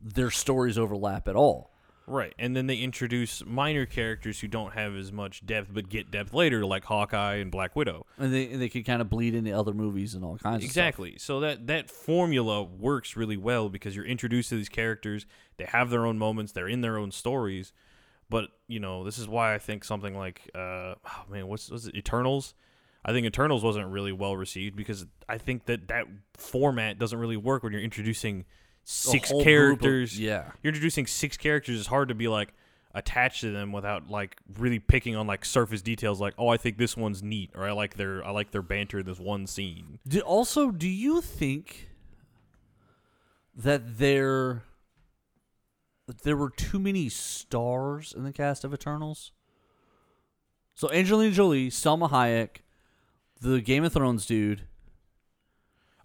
their stories overlap at all. Right, and then they introduce minor characters who don't have as much depth, but get depth later, like Hawkeye and Black Widow. And they and they can kind of bleed into other movies and all kinds of stuff. Exactly. So that that formula works really well because you're introduced to these characters. They have their own moments. They're in their own stories. But you know, this is why I think something like, uh, oh man, what's was it? Eternals. I think Eternals wasn't really well received because I think that that format doesn't really work when you're introducing six group of- characters. yeah. You're introducing six characters. It's hard to be like attached to them without like really picking on like surface details like oh I think this one's neat or I like their I like their banter in this one scene. Do, also, do you think that there that there were too many stars in the cast of Eternals? So Angelina Jolie, Salma Hayek, the Game of Thrones dude.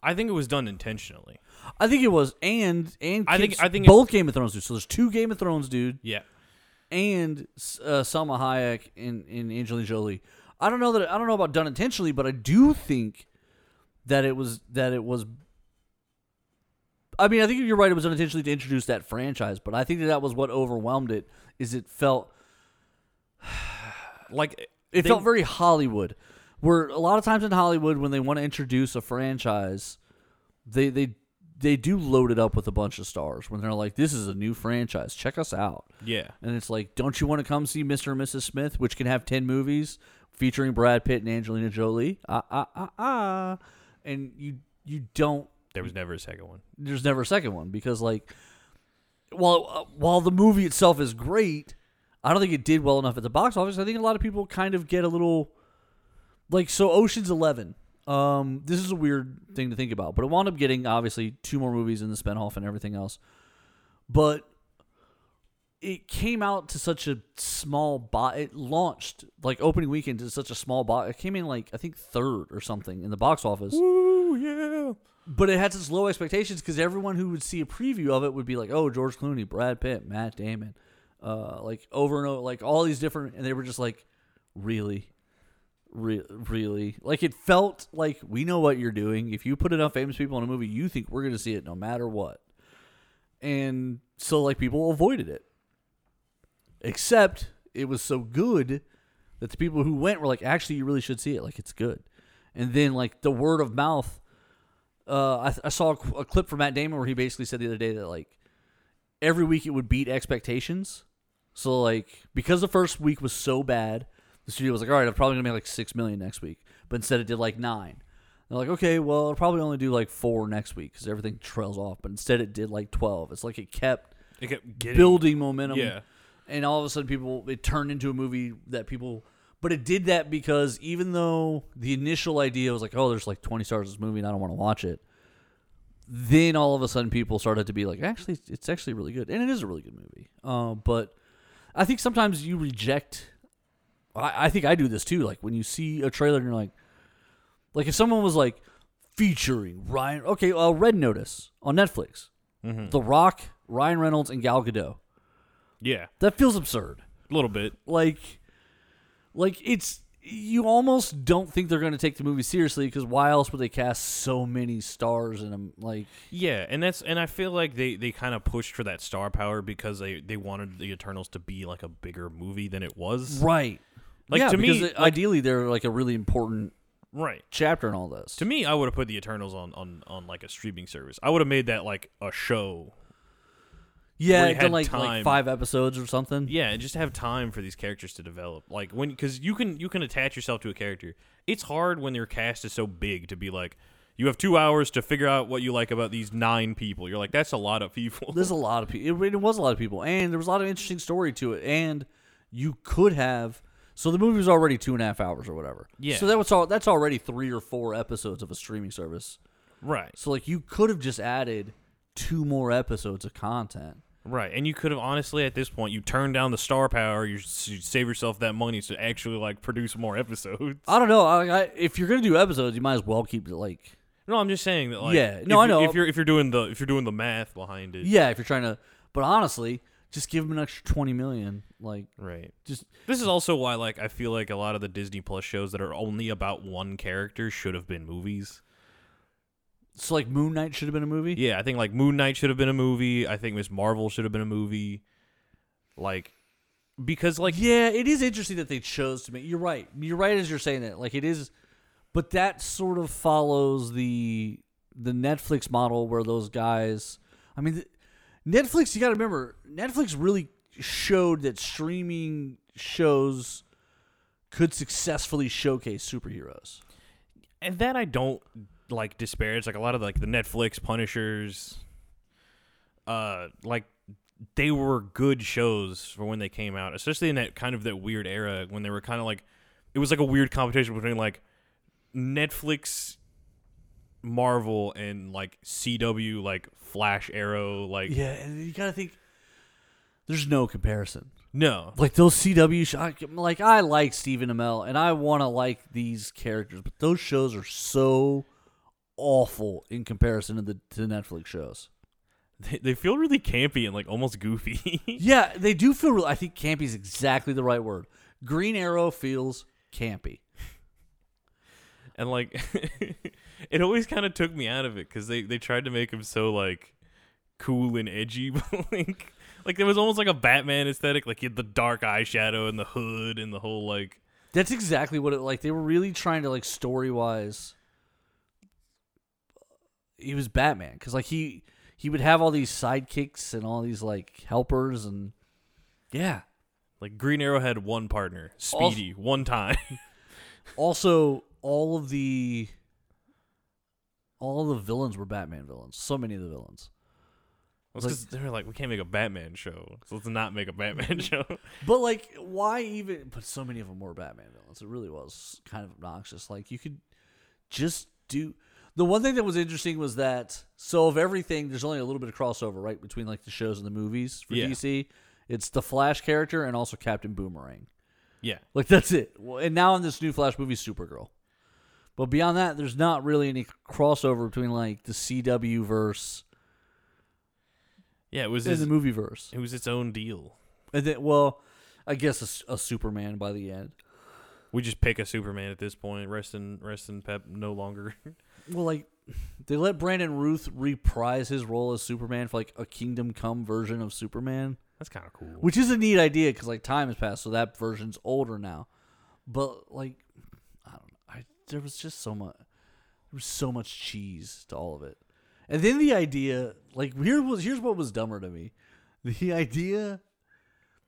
I think it was done intentionally. I think it was, and and I think- I think both Game of Thrones dudes. So there's two Game of Thrones dude Yeah. and uh, Salma Hayek and, and Angelina Jolie. I don't know that I don't know about done intentionally, but I do think that it was that it was. I mean, I think you're right. It was unintentionally to introduce that franchise, but I think that that was what overwhelmed it. Is it felt [SIGHS] Like it they- felt very Hollywood, where a lot of times in Hollywood when they want to introduce a franchise, they they they do load it up with a bunch of stars when they're like, "This is a new franchise. Check us out." yeah. And it's like, don't you want to come see Mr. and Mrs. Smith, which can have 10 movies featuring Brad Pitt and Angelina Jolie? Ah, ah, ah, ah. And you you don't, There was never a second one. there's never a second one because, like, while, uh, while the movie itself is great, I don't think it did well enough at the box office. I think a lot of people kind of get a little, like, so Ocean's 11. Um, this is a weird thing to think about, but it wound up getting obviously two more movies in the spinoff and everything else. But it came out to such a small bot. It launched like opening weekend to such a small bot. It came in like I think third or something in the box office. Ooh, yeah. But it had such low expectations because everyone who would see a preview of it would be like, "Oh, George Clooney, Brad Pitt, Matt Damon," uh, like over and over, like all these different, and they were just like, "Really, Re- really?" Like it felt like we know what you're doing. If you put enough famous people in a movie, you think we're gonna see it no matter what, and so like people avoided it. Except it was so good that the people who went were like, "Actually, you really should see it. Like it's good," and then like the word of mouth uh, I, I saw a, a clip from Matt Damon where he basically said the other day that like every week it would beat expectations. So like because the first week was so bad, the studio was like, all right, I'm probably gonna make like six million next week, but instead it did like nine. They're like, okay, well, I'll probably only do like four next week because everything trails off. But instead, it did like twelve. It's like it kept It kept getting, building momentum. Yeah. And all of a sudden, people it turned into a movie that people. But it did that because even though the initial idea was like, oh, there's like 20 stars in this movie and I don't want to watch it, then all of a sudden people started to be like, actually, it's actually really good, and it is a really good movie. Uh, but I think sometimes you reject. I, I think I do this too. Like when you see a trailer and you're like, like if someone was like featuring Ryan, okay, uh, Red Notice on Netflix, The Rock, Ryan Reynolds, and Gal Gadot. Yeah. That feels absurd. A little bit. Like, like it's you almost don't think they're going to take the movie seriously because why else would they cast so many stars in them? Like, Yeah, and that's and I feel like they they kind of pushed for that star power because they they wanted the Eternals to be like a bigger movie than it was. right? Like, yeah, to me, like- ideally they're like a really important Right. chapter in all this. To me, I would have put the Eternals on on on like a streaming service. I would have made that like a show. yeah, done had like time. like five episodes or something. Yeah, and just have time for these characters to develop. Like when because you can you can attach yourself to a character. It's hard when your cast is so big to be like you have two hours to figure out what you like about these nine people. You're like that's a lot of people. There's a lot of people. It, it was a lot of people, and there was a lot of interesting story to it. And you could have. So the movie was already two and a half hours or whatever. Yeah. So that was all. That's already three or four episodes of a streaming service. right. So like you could have just added two more episodes of content. Right, and you could have honestly at this point you turn down the star power, you, you save yourself that money to actually like produce more episodes. I don't know. I, I, if you're gonna do episodes, you might as well keep it like No, I'm just saying that like Yeah, no, I you- know. if you're if you're doing the if you're doing the math behind it, yeah. If you're trying to, but honestly, just give them an extra twenty million. Like right. just This is also why like I feel like a lot of the Disney Plus shows that are only about one character should have been movies. so like Moon Knight should have been a movie. Yeah, I think like Moon Knight should have been a movie. I think Miss Marvel should have been a movie. Like because like yeah, it is interesting that they chose to make. You're right. You're right as you're saying it Like it is, but that sort of follows the the Netflix model where those guys. I mean, th- Netflix. You got to remember, Netflix really showed that streaming shows could successfully showcase superheroes. and that I don't like disparage. Like a lot of like the Netflix Punishers, uh, like they were good shows for when they came out, especially in that kind of that weird era when they were kind of like it was like a weird competition between like Netflix, Marvel, and like CW, like Flash Arrow, like Yeah, and you got to think. There's no comparison. no, Like those CW shows, like I like Stephen Amell and I want to like these characters, but those shows are so awful in comparison to the to the Netflix shows. they, they feel really campy and like almost goofy. [LAUGHS] Yeah, they do feel. Real, I think campy is exactly the right word. Green Arrow feels campy. and like [LAUGHS] it always kind of took me out of it because they they tried to make him so like cool and edgy [LAUGHS] but like like there was almost like a batman aesthetic like he had the dark eyeshadow and the hood and the whole like That's exactly what it like. They were really trying to like story wise. He was Batman because like he he would have all these sidekicks and all these like helpers and yeah. like green arrow had one partner Also- speedy one time [LAUGHS] Also, all of the all the villains were Batman villains. So many of the villains. Well, it's 'cause they were like we can't make a batman show so let's not make a batman [LAUGHS] show But like, why even? But so many of them were Batman villains. It really was kind of obnoxious. Like you could just do. The one thing that was interesting was that so of everything, there's only a little bit of crossover right between like the shows and the movies for Yeah. DC. It's the Flash character and also Captain Boomerang. yeah Like that's it. And now in this new Flash movie, Supergirl. But beyond that, there's not really any crossover between like the CW verse yeah it was in the movie verse. it was its own deal And then, well, I guess a Superman by the end. we just pick a superman at this point rest in rest in pep no longer [LAUGHS] Well, like they let Brandon Routh reprise his role as Superman for like a Kingdom Come version of Superman, that's kind of cool which is a neat idea because like time has passed, so that version's older now. But like, I don't know, I there was just so much. There was so much cheese to all of it. And then the idea, like here was here's what was dumber to me. The [LAUGHS] idea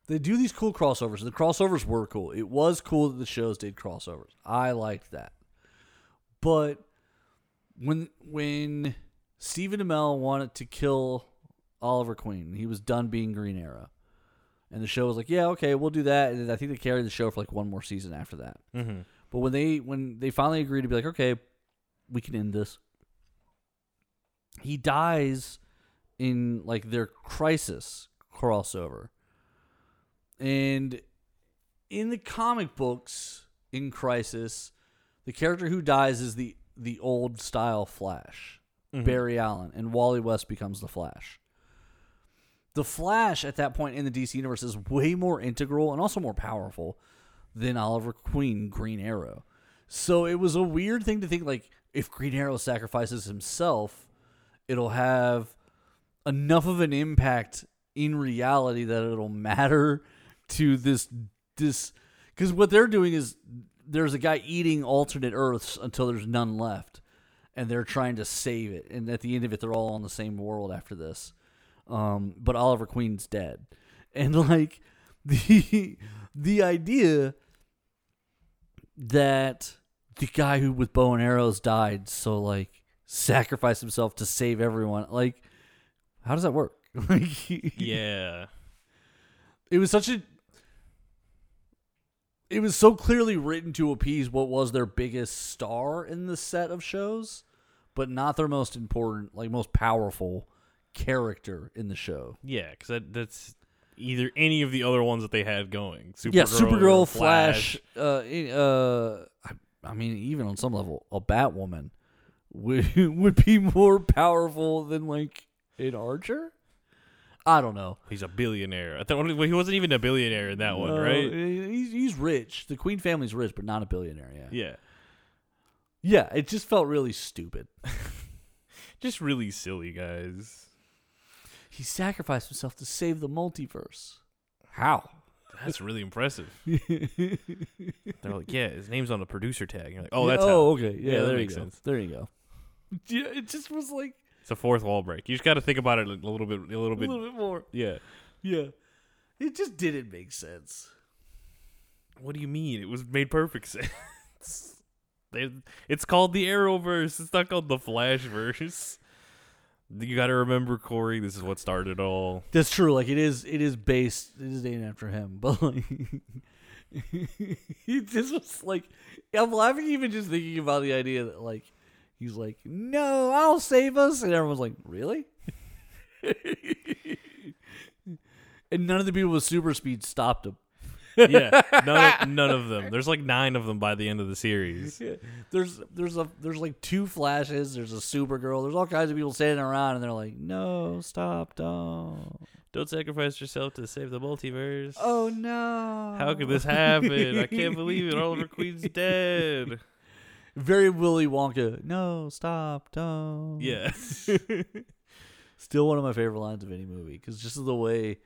they do these cool crossovers. The crossovers were cool. It was cool that the shows did crossovers. I liked that. But when when Stephen Amell wanted to kill Oliver Queen, he was done being Green Arrow. And the show was like, "Yeah, okay, we'll do that." And I think they carried the show for like one more season after that. Mm-hmm. But when they when they finally agree to be like, okay, we can end this. He dies in like their crisis crossover. And in the comic books in Crisis, the character who dies is the the old style Flash, mm-hmm. Barry Allen, and Wally West becomes the Flash. The Flash at that point in the DC universe is way more integral and also more powerful than Oliver Queen Green Arrow. So it was a weird thing to think like if Green Arrow sacrifices himself, it'll have enough of an impact in reality that it'll matter to this this cuz what they're doing is there's a guy eating alternate earths until there's none left and they're trying to save it and at the end of it they're all on the same world after this. Um, but Oliver Queen's dead. And [LAUGHS] like the the idea that the guy who with bow and arrows died so like sacrificed himself to save everyone like how does that work [LAUGHS] like Yeah. it was such a it was so clearly written to appease what was their biggest star in the set of shows but not their most important like most powerful character in the show Yeah, because that, that's either any of the other ones that they had going. Supergirl, yeah, Supergirl, or Flash. uh, uh, I, I mean, even on some level, a Batwoman would [LAUGHS] would be more powerful than like an Archer. I don't know. He's a billionaire. I thought well, he wasn't even a billionaire in that one, No, right? He's he's rich. The Queen family's rich, but not a billionaire. Yeah. Yeah. Yeah. It just felt really stupid. [LAUGHS] Just really silly, guys. He sacrificed himself to save the multiverse. How? That's really impressive. [LAUGHS] They're like, yeah, his name's on the producer tag. You're like, oh, that's oh, how. okay. Yeah, Yeah, that there makes you go. sense. There you go. Yeah, it just was like It's a fourth wall break. You just got to think about it a little bit, a little a bit. little bit more. Yeah. Yeah. It just didn't make sense. What do you mean? It was made perfect [LAUGHS] sense. They- it's called the Arrowverse. It's not called the Flashverse. You got to remember, Corey. This is what started it all. That's true. Like it is, it is based. It is named after him. [LAUGHS] But like, he just was like, I'm laughing even just thinking about the idea that like, he's like, no, I'll save us, and everyone's like, really? [LAUGHS] and none of the people with super speed stopped him. Yeah, none of, [LAUGHS] none of them. There's like nine of them by the end of the series. There's there's a there's like two flashes. There's a Supergirl. There's all kinds of people standing around, and they're like, no, stop, don't. Don't sacrifice yourself to save the multiverse. Oh no! How could this happen? I can't [LAUGHS] believe it. Oliver Queen's dead. Very Willy Wonka. No, stop, don't. Yeah. [LAUGHS] Still one of my favorite lines of any movie because just the way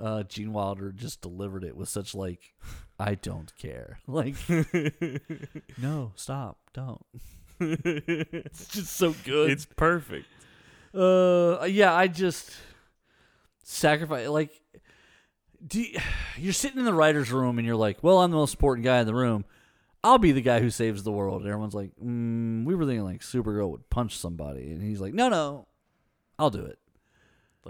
uh, Gene Wilder just delivered it with such like, I don't care. [LAUGHS] Like, [LAUGHS] no, stop, don't. [LAUGHS] it's just so good. it's perfect. Uh, yeah, I just sacrifice like. Do you, [SIGHS] you're sitting in the writers' room and you're like, "Well, I'm the most important guy in the room. I'll be the guy who saves the world." And everyone's like, mm, "We were thinking like Supergirl would punch somebody," and he's like, "No, no, I'll do it."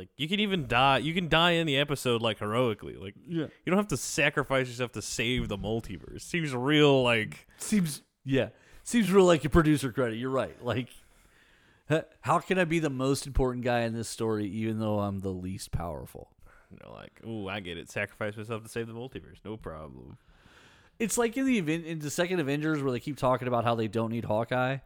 Like you can even die. You can die in the episode like heroically. Like Yeah, you don't have to sacrifice yourself to save the multiverse. Seems real. Like seems yeah, seems real like your producer credit. You're right. Like, how can I be the most important guy in this story even though I'm the least powerful? know, like ooh, I get it. Sacrifice myself to save the multiverse. No problem. It's like in the event in the second Avengers where they keep talking about how they don't need Hawkeye,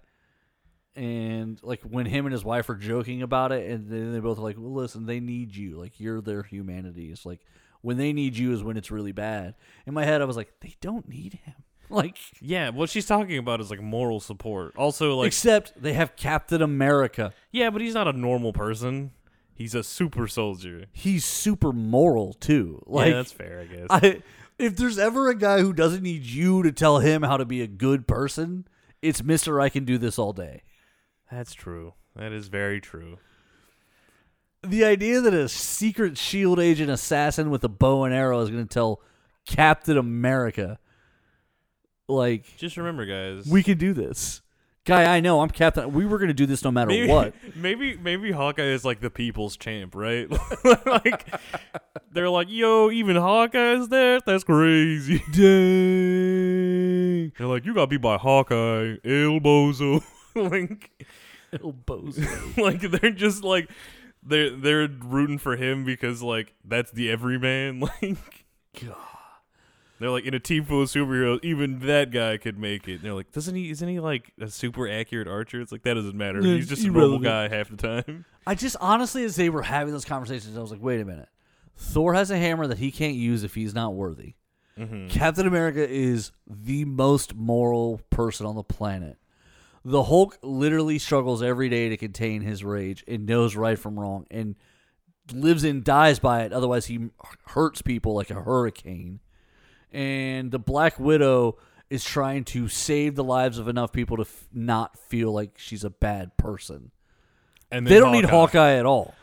and like when him and his wife are joking about it, and then they both are like, "Well, listen, they need you. Like you're their humanity. It's like when they need you is when it's really bad." In my head, I was like, "They don't need him." [LAUGHS] Like, Yeah, what she's talking about is like moral support. Also, like except they have Captain America. yeah, but he's not a normal person. He's a super soldier. He's super moral too. Like, yeah, that's fair, I guess. I, if there's ever a guy who doesn't need you to tell him how to be a good person, it's Mister. I can do this all day. That's true. That is very true. The idea that a secret shield agent assassin with a bow and arrow is going to tell Captain America, like, Just remember, guys. we can do this. Guy, I know, I'm Captain. We were going to do this no matter maybe, what. [LAUGHS] Maybe maybe Hawkeye is like the people's champ, right? [LAUGHS] like they're like, yo, even Hawkeye is there? That's crazy. [LAUGHS] Dang. They're like, you got beat by Hawkeye, El Bozo. [LAUGHS] like, Elbows. [LAUGHS] like they're just like they're they're rooting for him because like that's the everyman. [LAUGHS] Like, God. they're like in a team full of superheroes, even that guy could make it. And they're like, doesn't he? Isn't he like a super accurate archer? It's like that doesn't matter. Yeah, He's just a normal guy half the time. I just honestly, as they were having those conversations, I was like, wait a minute. Thor has a hammer that he can't use if he's not worthy. Mm-hmm. Captain America is the most moral person on the planet. The Hulk literally struggles every day to contain his rage and knows right from wrong and lives and dies by it. Otherwise, he hurts people like a hurricane. And the Black Widow is trying to save the lives of enough people to f- not feel like she's a bad person. And They don't need Hawkeye at all.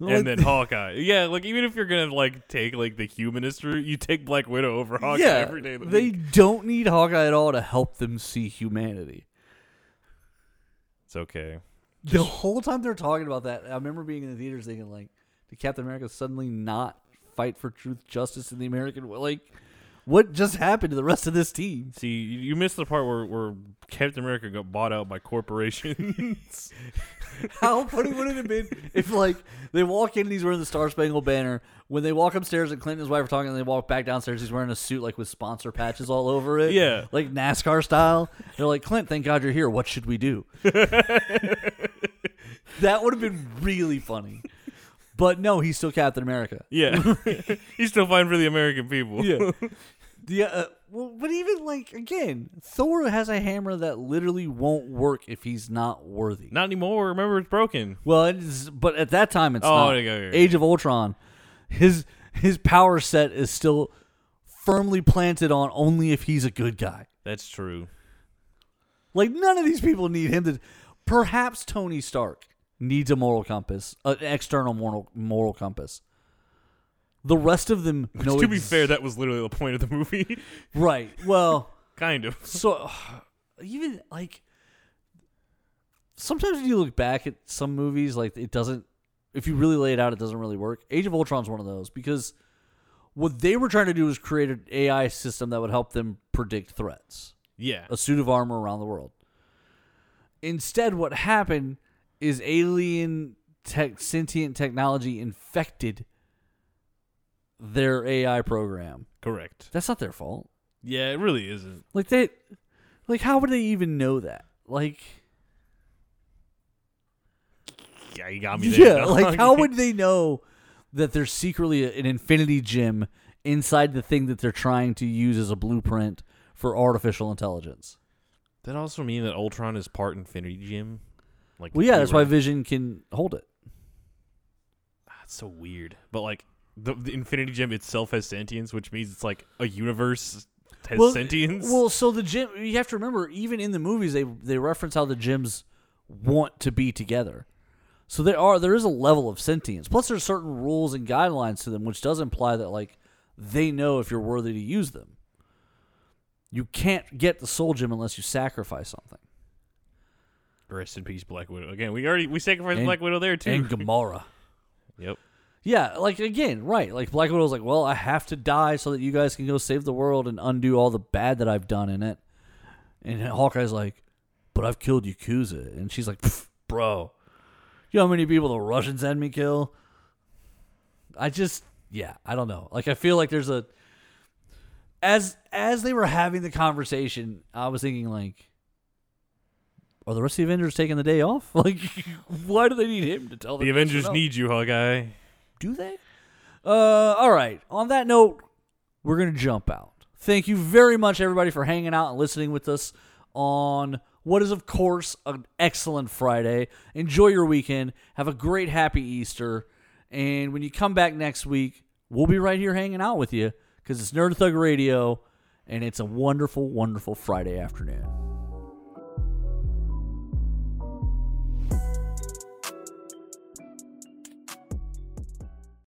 Like, [LAUGHS] and then [LAUGHS] Hawkeye. Yeah, like even if you're gonna like take like the humanist route, you take Black Widow over Hawkeye yeah, every day the they week. don't need Hawkeye at all to help them see humanity. It's okay. The whole time they're talking about that, I remember being in the theaters thinking, like, did Captain America suddenly not fight for truth, justice, in the American way? Like, what just happened to the rest of this team? See, you missed the part where, where Captain America got bought out by corporations. [LAUGHS] [LAUGHS] How funny would it have been if, like, they walk in and he's wearing the Star Spangled Banner. When they walk upstairs and Clint and his wife are talking, and they walk back downstairs, he's wearing a suit, like, with sponsor patches all over it. Yeah. Like NASCAR style. They're like, Clint, thank God you're here. What should we do? [LAUGHS] that would have been really funny. But no, he's still Captain America. yeah, he's still fighting for the American people. Yeah. Yeah, uh, well, but even like again, Thor has a hammer that literally won't work if he's not worthy. not anymore. Remember, it's broken. Well, it is, but at that time it's Oh, not. there you go, there you go. Age of Ultron, his his power set is still firmly planted on only if he's a good guy. That's true. Like none of these people need him to. Perhaps Tony Stark needs a moral compass, an external moral moral compass. The rest of them know. to be ex- fair, that was literally the point of the movie. [LAUGHS] right? Well. [LAUGHS] kind of. So [SIGHS] even like sometimes when you look back at some movies, like it doesn't. If you really lay it out, it doesn't really work. Age of Ultron's one of those because what they were trying to do was create an AI system that would help them predict threats, Yeah. a suit of armor around the world. Instead, what happened is alien tech, sentient technology infected their AI program. Correct. That's not their fault. Yeah, it really isn't. Like they, like how would they even know that? Like, Yeah, you got me there. yeah, dog. [LAUGHS] like how would they know that there's secretly an infinity gem inside the thing that they're trying to use as a blueprint for artificial intelligence? that also mean that Ultron is part Infinity Gem? Like, Well, yeah, that's why Vision can hold it. Ah, that's so weird. But like the, the Infinity Gem itself has sentience, which means it's like a universe has well, sentience. Well, so the gem you have to remember, even in the movies, they they reference how the gems want to be together. So there are there is a level of sentience. Plus, there's certain rules and guidelines to them, which does imply that like they know if you're worthy to use them. You can't get the soul gem unless you sacrifice something. Rest in peace, Black Widow. Again, we already we sacrificed And- Black Widow there too. And Gamora. [LAUGHS] yep. Yeah, like again, right? Like Black Widow's like, well, I have to die so that you guys can go save the world and undo all the bad that I've done in it. And Hawkeye's like, but I've killed Yakuza, and she's like, "Pff, bro, you know how many people the Russians had me kill? I just, yeah, I don't know. Like, I feel like there's a as as they were having the conversation, I was thinking like. Are the rest of the Avengers taking the day off? [LAUGHS] Like, why do they need him to tell them? The Avengers need you, Hawkeye. Do they? Uh, all right. On that note, we're gonna jump out. Thank you very much, everybody, for hanging out and listening with us on what is, of course, an excellent Friday. Enjoy your weekend. Have a great, happy Easter. And when you come back next week, we'll be right here hanging out with you because it's Nerd Thug Radio, and it's a wonderful, wonderful Friday afternoon.